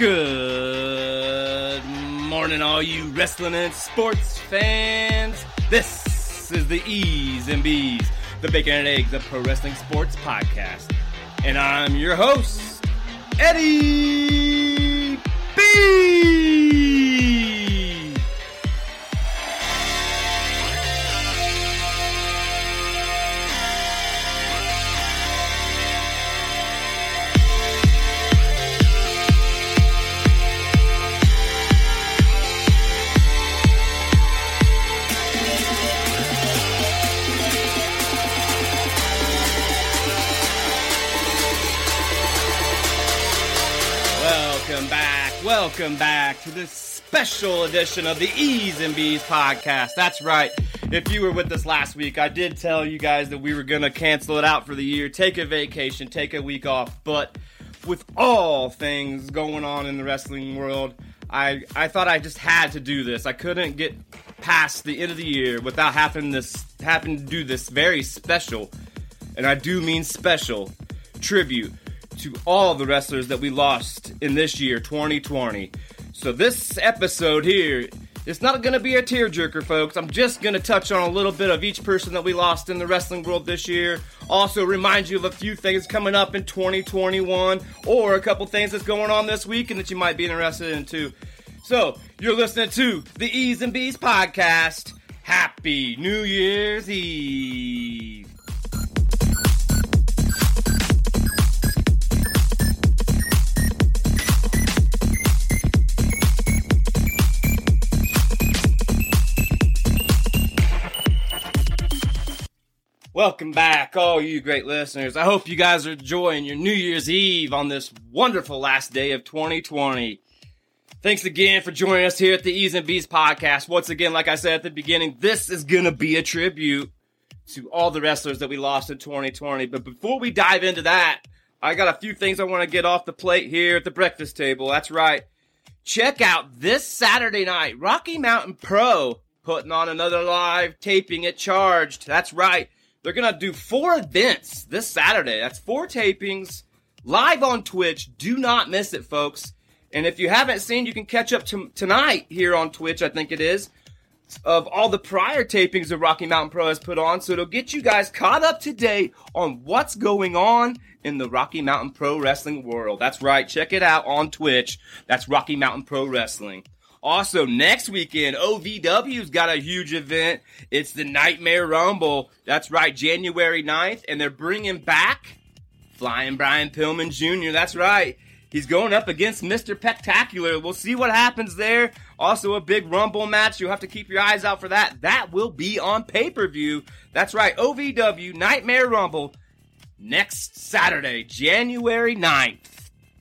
Good morning, all you wrestling and sports fans. This is the E's and B's, the Bacon and Eggs of Pro Wrestling Sports Podcast. And I'm your host, Eddie Welcome back to this special edition of the E's and B's podcast. That's right. If you were with us last week, I did tell you guys that we were going to cancel it out for the year, take a vacation, take a week off. But with all things going on in the wrestling world, I, I thought I just had to do this. I couldn't get past the end of the year without having this having to do this very special, and I do mean special, tribute to all the wrestlers that we lost in this year, 2020. So this episode here, it's not going to be a tearjerker, folks. I'm just going to touch on a little bit of each person that we lost in the wrestling world this year. Also remind you of a few things coming up in 2021 or a couple things that's going on this week and that you might be interested in too. So, you're listening to the E's and B's podcast. Happy New Year's Eve. Welcome back, all you great listeners. I hope you guys are enjoying your New Year's Eve on this wonderful last day of 2020. Thanks again for joining us here at the E's and B's podcast. Once again, like I said at the beginning, this is going to be a tribute to all the wrestlers that we lost in 2020. But before we dive into that, I got a few things I want to get off the plate here at the breakfast table. That's right. Check out this Saturday night, Rocky Mountain Pro putting on another live taping at Charged. That's right. They're going to do four events this Saturday. That's four tapings live on Twitch. Do not miss it, folks. And if you haven't seen, you can catch up to tonight here on Twitch, I think it is, of all the prior tapings that Rocky Mountain Pro has put on. So it'll get you guys caught up to date on what's going on in the Rocky Mountain Pro Wrestling world. That's right. Check it out on Twitch. That's Rocky Mountain Pro Wrestling. Also, next weekend, OVW's got a huge event. It's the Nightmare Rumble. That's right, January 9th, and they're bringing back Flying Brian Pillman Jr. That's right. He's going up against Mr. Spectacular. We'll see what happens there. Also, a big Rumble match. You'll have to keep your eyes out for that. That will be on pay per view. That's right, OVW Nightmare Rumble next Saturday, January 9th.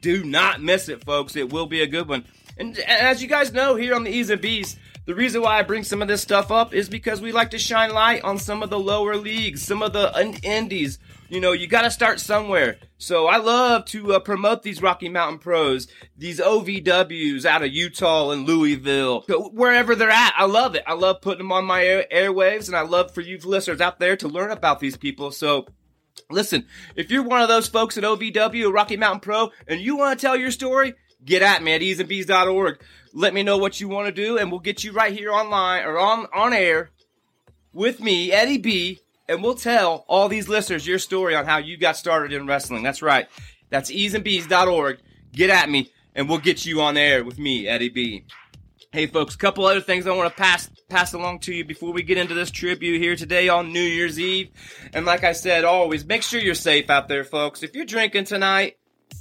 Do not miss it, folks. It will be a good one. And as you guys know here on the E's and B's, the reason why I bring some of this stuff up is because we like to shine light on some of the lower leagues, some of the indies. You know, you got to start somewhere. So I love to uh, promote these Rocky Mountain pros, these OVWs out of Utah and Louisville, wherever they're at. I love it. I love putting them on my air- airwaves, and I love for you listeners out there to learn about these people. So listen, if you're one of those folks at OVW Rocky Mountain Pro, and you want to tell your story, get at me at easeandbees.org. Let me know what you want to do, and we'll get you right here online or on, on air with me, Eddie B, and we'll tell all these listeners your story on how you got started in wrestling. That's right. That's easeandbees.org. Get at me, and we'll get you on air with me, Eddie B. Hey, folks, a couple other things I want to pass pass along to you before we get into this tribute here today on New Year's Eve. And like I said, always make sure you're safe out there, folks. If you're drinking tonight,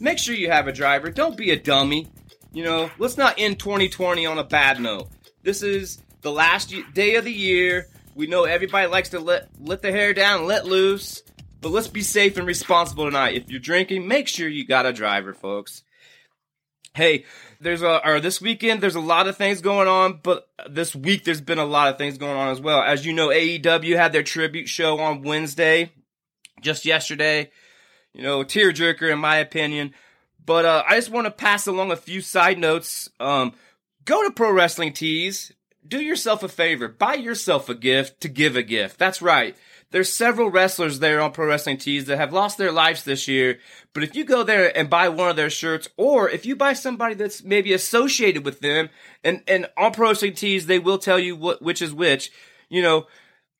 make sure you have a driver. Don't be a dummy. You know, let's not end 2020 on a bad note. This is the last day of the year. We know everybody likes to let let the hair down, let loose, but let's be safe and responsible tonight. If you're drinking, make sure you got a driver, folks. Hey, there's a or this weekend there's a lot of things going on, but this week there's been a lot of things going on as well. As you know, AEW had their tribute show on Wednesday, just yesterday. You know, tearjerker in my opinion. But uh, I just want to pass along a few side notes. Um, go to Pro Wrestling Tees do yourself a favor. Buy yourself a gift to give a gift. That's right. There's several wrestlers there on Pro Wrestling Tees that have lost their lives this year. But if you go there and buy one of their shirts, or if you buy somebody that's maybe associated with them, and, and on Pro Wrestling Tees, they will tell you what, which is which, you know,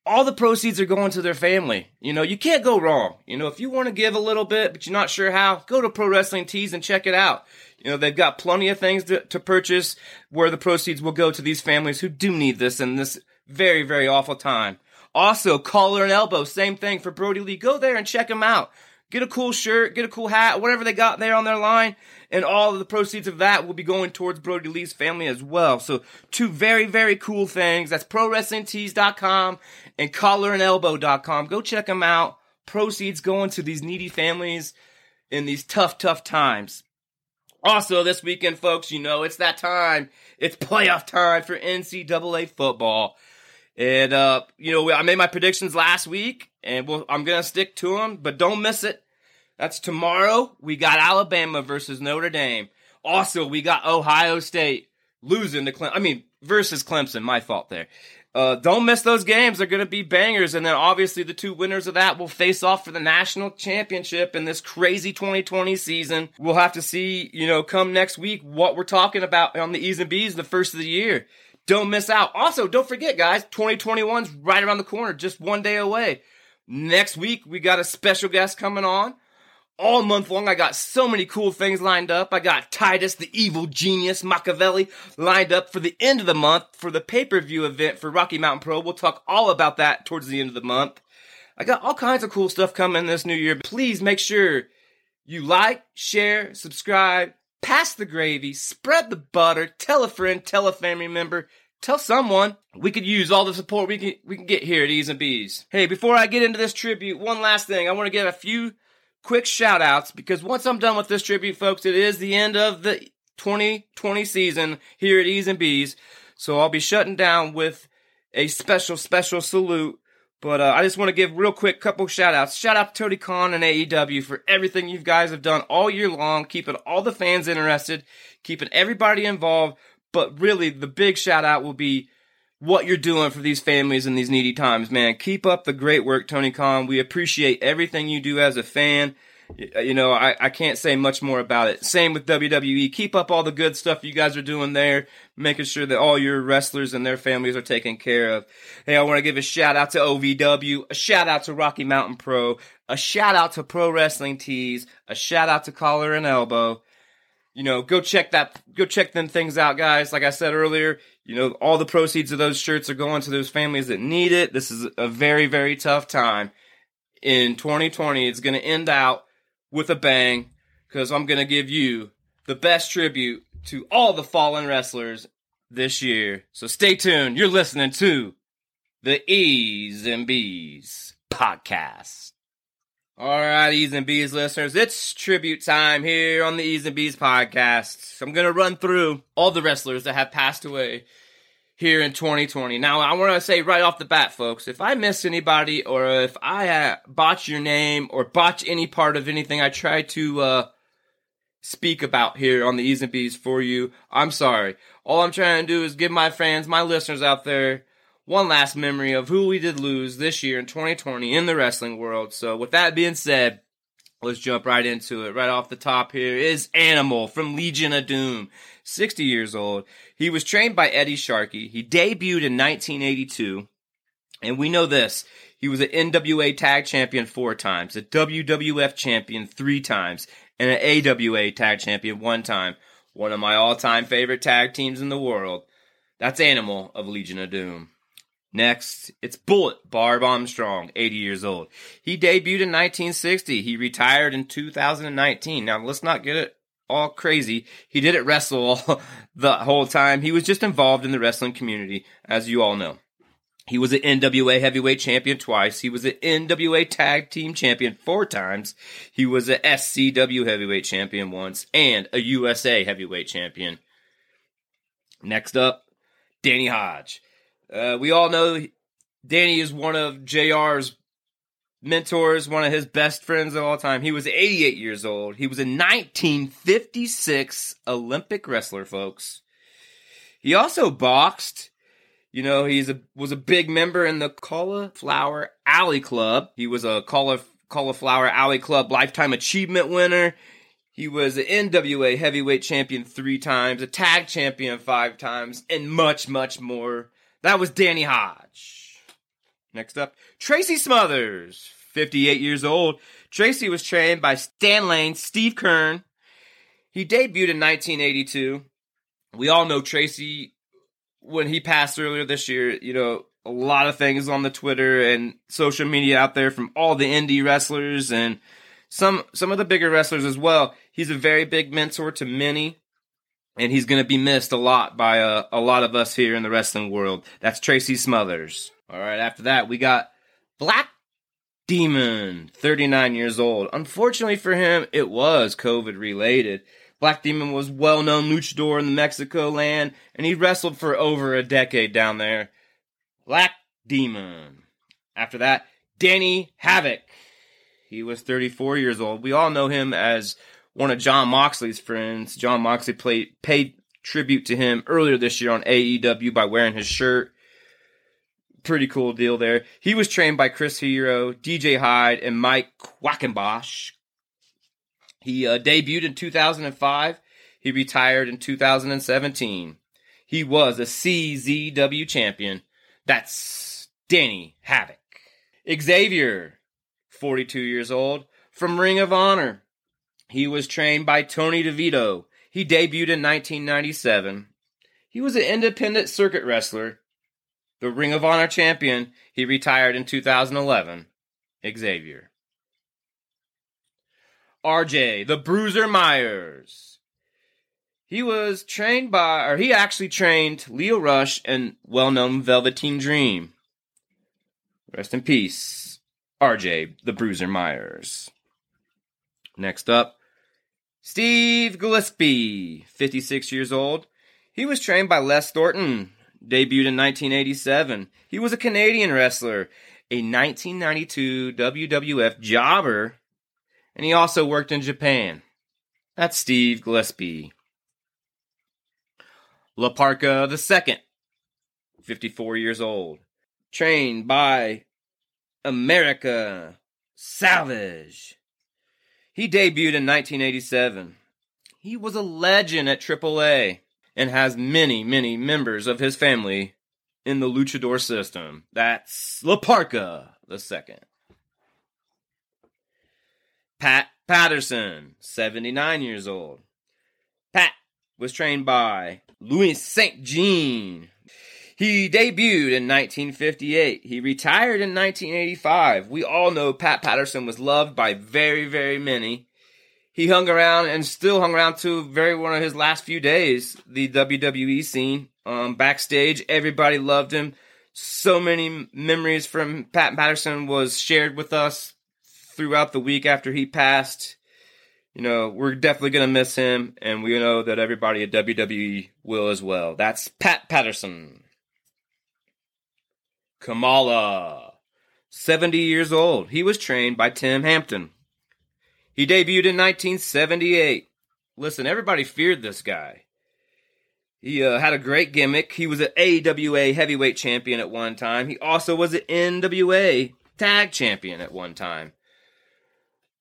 all the proceeds are going to their family. You know, you can't go wrong. You know, if you want to give a little bit, but you're not sure how, go to Pro Wrestling Tees and check it out. You know, they've got plenty of things to, to purchase where the proceeds will go to these families who do need this in this very, very awful time. Also, collar and elbow, same thing for Brodie Lee. Go there and check them out. Get a cool shirt, get a cool hat, whatever they got there on their line, and all of the proceeds of that will be going towards Brodie Lee's family as well. So, two very, very cool things. That's ProWrestlingTees.com and collarandelbow.com. Go check them out. Proceeds going to these needy families in these tough, tough times. Also, this weekend, folks, you know, it's that time. It's playoff time for NCAA football. And, uh, you know, I made my predictions last week, and we'll, I'm to stick to them, but don't miss it. That's tomorrow. We got Alabama versus Notre Dame. Also, we got Ohio State losing to Clemson. I mean, versus Clemson. My fault there. Uh, don't miss those games. They're going to be bangers. And then obviously the two winners of that will face off for the national championship in this crazy 2020 season. We'll have to see, you know, come next week what we're talking about on the E's and B's the first of the year. Don't miss out. Also, don't forget, guys, 2021's right around the corner, just one day away. Next week, we got a special guest coming on. All month long, I got so many cool things lined up. I got Titus, the evil genius, Machiavelli, lined up for the end of the month for the pay per view event for Rocky Mountain Pro. We'll talk all about that towards the end of the month. I got all kinds of cool stuff coming this new year. Please make sure you like, share, subscribe, pass the gravy, spread the butter, tell a friend, tell a family member, tell someone. We could use all the support we can we can get here at E's and B's. Hey, before I get into this tribute, one last thing. I want to give a few quick shout outs because once I'm done with this tribute, folks, it is the end of the 2020 season here at E's and B's. So I'll be shutting down with a special, special salute. But uh, I just want to give real quick couple shout outs. Shout out to Tony Khan and AEW for everything you guys have done all year long, keeping all the fans interested, keeping everybody involved. But really, the big shout out will be what you're doing for these families in these needy times, man. Keep up the great work, Tony Khan. We appreciate everything you do as a fan. Uh, you know, I, I can't say much more about it. Same with WWE. Keep up all the good stuff you guys are doing there, making sure that all your wrestlers and their families are taken care of. Hey, I want to give a shout out to OVW, a shout out to Rocky Mountain Pro, a shout out to Pro Wrestling Tees, a shout out to Collar and Elbow. You know, go check that, go check them things out, guys. Like I said earlier, you know, all the proceeds of those shirts are going to those families that need it. This is a very, very tough time. In 2020, it's going to end out with a bang because I'm going to give you the best tribute to all the fallen wrestlers this year. So stay tuned. You're listening to the E's and B's podcast. All right, E's and B's listeners, it's tribute time here on the E's and B's podcast. I'm going to run through all the wrestlers that have passed away here in 2020. Now, I want to say right off the bat, folks, if I miss anybody or if I uh, botch your name or botch any part of anything I try to uh, speak about here on the E's and B's for you, I'm sorry. All I'm trying to do is give my fans, my listeners out there, one last memory of who we did lose this year in 2020 in the wrestling world. So, with that being said, let's jump right into it. Right off the top here is Animal from Legion of Doom. 60 years old. He was trained by Eddie Sharkey. He debuted in 1982. And we know this. He was an NWA tag champion four times, a WWF champion three times, and an AWA tag champion one time. One of my all time favorite tag teams in the world. That's Animal of Legion of Doom. Next, it's Bullet Bob Armstrong, 80 years old. He debuted in 1960. He retired in 2019. Now, let's not get it all crazy. He didn't wrestle the whole time. He was just involved in the wrestling community, as you all know. He was an NWA heavyweight champion twice. He was an NWA tag team champion four times. He was a SCW heavyweight champion once and a USA heavyweight champion. Next up, Danny Hodge. Uh, we all know Danny is one of JR's mentors, one of his best friends of all time. He was 88 years old. He was a 1956 Olympic wrestler, folks. He also boxed. You know, he's a was a big member in the Cauliflower Alley Club. He was a Cauliflower Alley Club lifetime achievement winner. He was an NWA heavyweight champion three times, a tag champion five times, and much, much more. That was Danny Hodge. Next up, Tracy Smothers, 58 years old. Tracy was trained by Stan Lane, Steve Keirn. He debuted in 1982. We all know Tracy when he passed earlier this year, you know, a lot of things on the Twitter and social media out there from all the indie wrestlers and some some of the bigger wrestlers as well. He's a very big mentor to many, and he's going to be missed a lot by a, a lot of us here in the wrestling world. That's Tracy Smothers. All right, after that, we got Black Demon, 39 years old. Unfortunately for him, it was COVID related. Black Demon was well known luchador in the Mexico land, and he wrestled for over a decade down there. Black Demon. After that, Danny Havoc. He was 34 years old. We all know him as one of Jon Moxley's friends. Jon Moxley played, paid tribute to him earlier this year on AEW by wearing his shirt. Pretty cool deal there. He was trained by Chris Hero, DJ Hyde, and Mike Quackenbush. He uh, debuted in 2005. He retired in 2017. He was a CZW champion. That's Danny Havoc. Xavier, 42 years old, from Ring of Honor. He was trained by Tony DeVito. He debuted in 1997. He was an independent circuit wrestler. The Ring of Honor champion. He retired in 2011. Xavier. RJ, the Bruiser Myers. He was trained by, or he actually trained Lio Rush and well known Velveteen Dream. Rest in peace, RJ, the Bruiser Myers. Next up, Steve Gillespie, 56 years old. He was trained by Les Thornton, debuted in 1987. He was a Canadian wrestler, a 1992 WWF jobber, and he also worked in Japan. That's Steve Gillespie. La Parka II, 54 years old. Trained by America Savage. He debuted in 1987. He was a legend at AAA and has many, many members of his family in the luchador system. That's La Parka II. Pat Patterson, 79 years old. Pat was trained by Louis St. Jean. He debuted in 1958. He retired in 1985. We all know Pat Patterson was loved by very, very many. He hung around and still hung around to very one of his last few days, the WWE scene. Um, backstage, everybody loved him. So many memories from Pat Patterson was shared with us throughout the week after he passed. You know, we're definitely going to miss him, and we know that everybody at WWE will as well. That's Pat Patterson. Kamala, 70 years old. He was trained by Tim Hampton. He debuted in 1978. Listen, everybody feared this guy. He uh, had a great gimmick. He was an AWA heavyweight champion at one time. He also was an NWA tag champion at one time.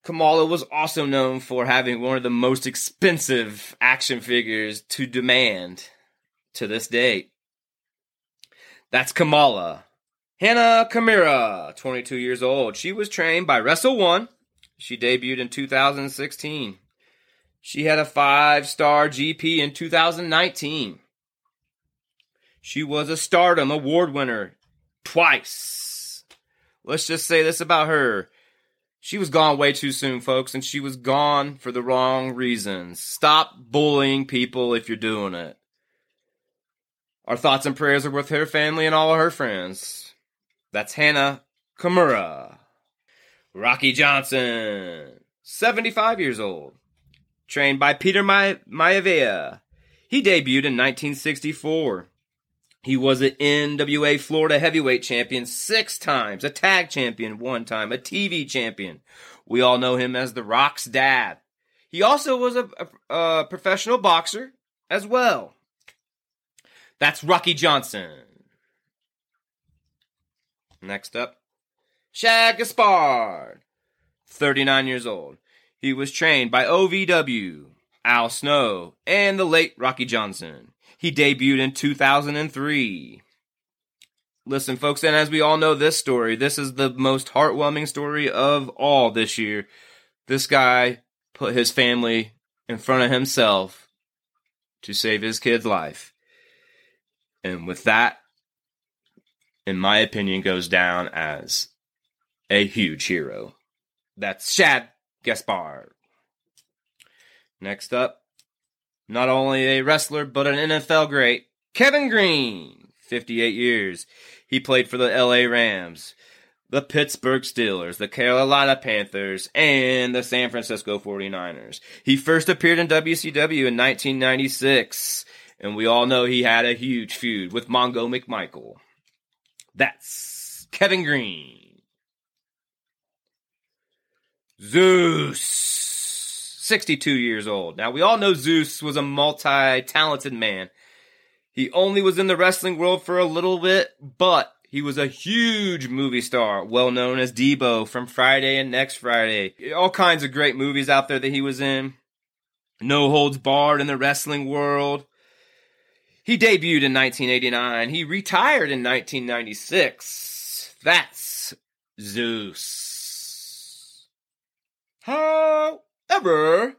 Kamala was also known for having one of the most expensive action figures to demand to this date. That's Kamala. Hana Kimura, 22 years old. She was trained by Wrestle One. She debuted in 2016. She had a five star GP in 2019. She was a stardom award winner twice. Let's just say this about her. She was gone way too soon, folks, and she was gone for the wrong reasons. Stop bullying people if you're doing it. Our thoughts and prayers are with her family and all of her friends. That's Hana Kimura. Rocky Johnson, 75 years old. Trained by Peter Ma- Maivia. He debuted in 1964. He was an NWA Florida heavyweight champion six times, a tag champion one time, a TV champion. We all know him as The Rock's dad. He also was a, a, a professional boxer as well. That's Rocky Johnson. Next up, Shad Gaspard, 39 years old. He was trained by OVW, Al Snow, and the late Rocky Johnson. He debuted in 2003. Listen, folks, and as we all know this story, this is the most heartwarming story of all this year. This guy put his family in front of himself to save his kid's life. And with that, in my opinion, goes down as a huge hero. That's Shad Gaspard. Next up, not only a wrestler, but an NFL great, Kevin Greene, 58 years. He played for the LA Rams, the Pittsburgh Steelers, the Carolina Panthers, and the San Francisco 49ers. He first appeared in WCW in 1996, and we all know he had a huge feud with Mongo McMichael. That's Kevin Greene. Zeus, 62 years old. Now, we all know Zeus was a multi talented man. He only was in the wrestling world for a little bit, but he was a huge movie star, well known as Debo from Friday and Next Friday. All kinds of great movies out there that he was in. No Holds Barred in the wrestling world. He debuted in 1989. He retired in 1996. That's Zeus. However,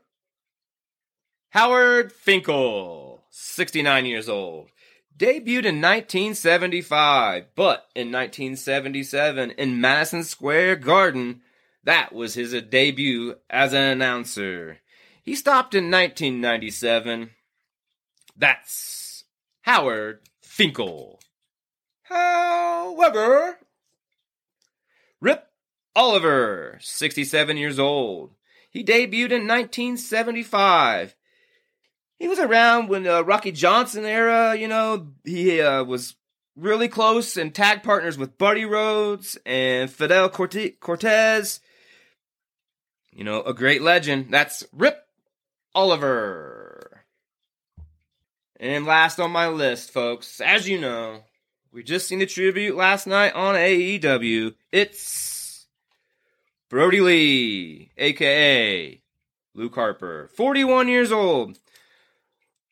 Howard Finkel, 69 years old, debuted in 1975, but in 1977 in Madison Square Garden, that was his debut as an announcer. He stopped in 1997. That's Howard Finkel. However, Rip Oliver, 67 years old. He debuted in 1975. He was around when the uh, Rocky Johnson era, you know, he uh, was really close and tag partners with Buddy Rose and Fidel Cortez. You know, a great legend. That's Rip Oliver. And last on my list, folks, as you know, we just seen the tribute last night on AEW. It's Brodie Lee, aka Luke Harper, 41 years old.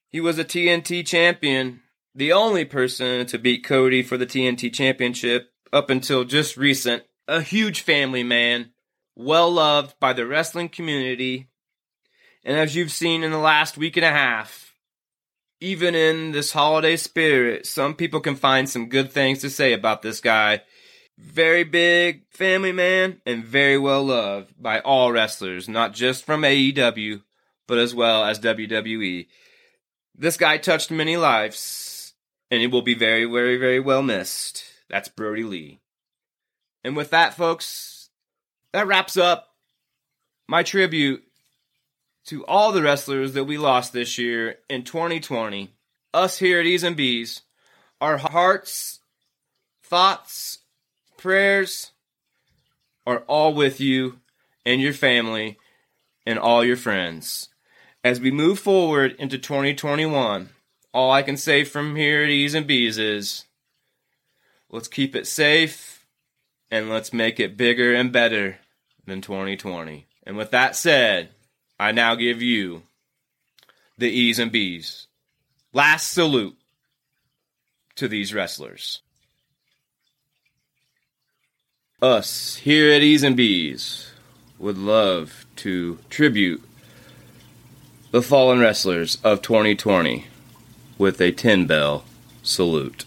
He was a TNT champion, the only person to beat Cody for the TNT championship up until just recent. A huge family man, well loved by the wrestling community. And as you've seen in the last week and a half, even in this holiday spirit, some people can find some good things to say about this guy. Very big family man and very well loved by all wrestlers, not just from AEW, but as well as WWE. This guy touched many lives, and he will be very, very, very well missed. That's Brodie Lee. And with that, folks, that wraps up my tribute to all the wrestlers that we lost this year in 2020. Us here at E's and B's, our hearts, thoughts, prayers are all with you and your family and all your friends. As we move forward into 2021, all I can say from here at E's and B's is let's keep it safe and let's make it bigger and better than 2020. And with that said, I now give you the E's and B's. Last salute to these wrestlers. Us here at E's and B's would love to tribute the fallen wrestlers of 2020 with a 10 bell salute.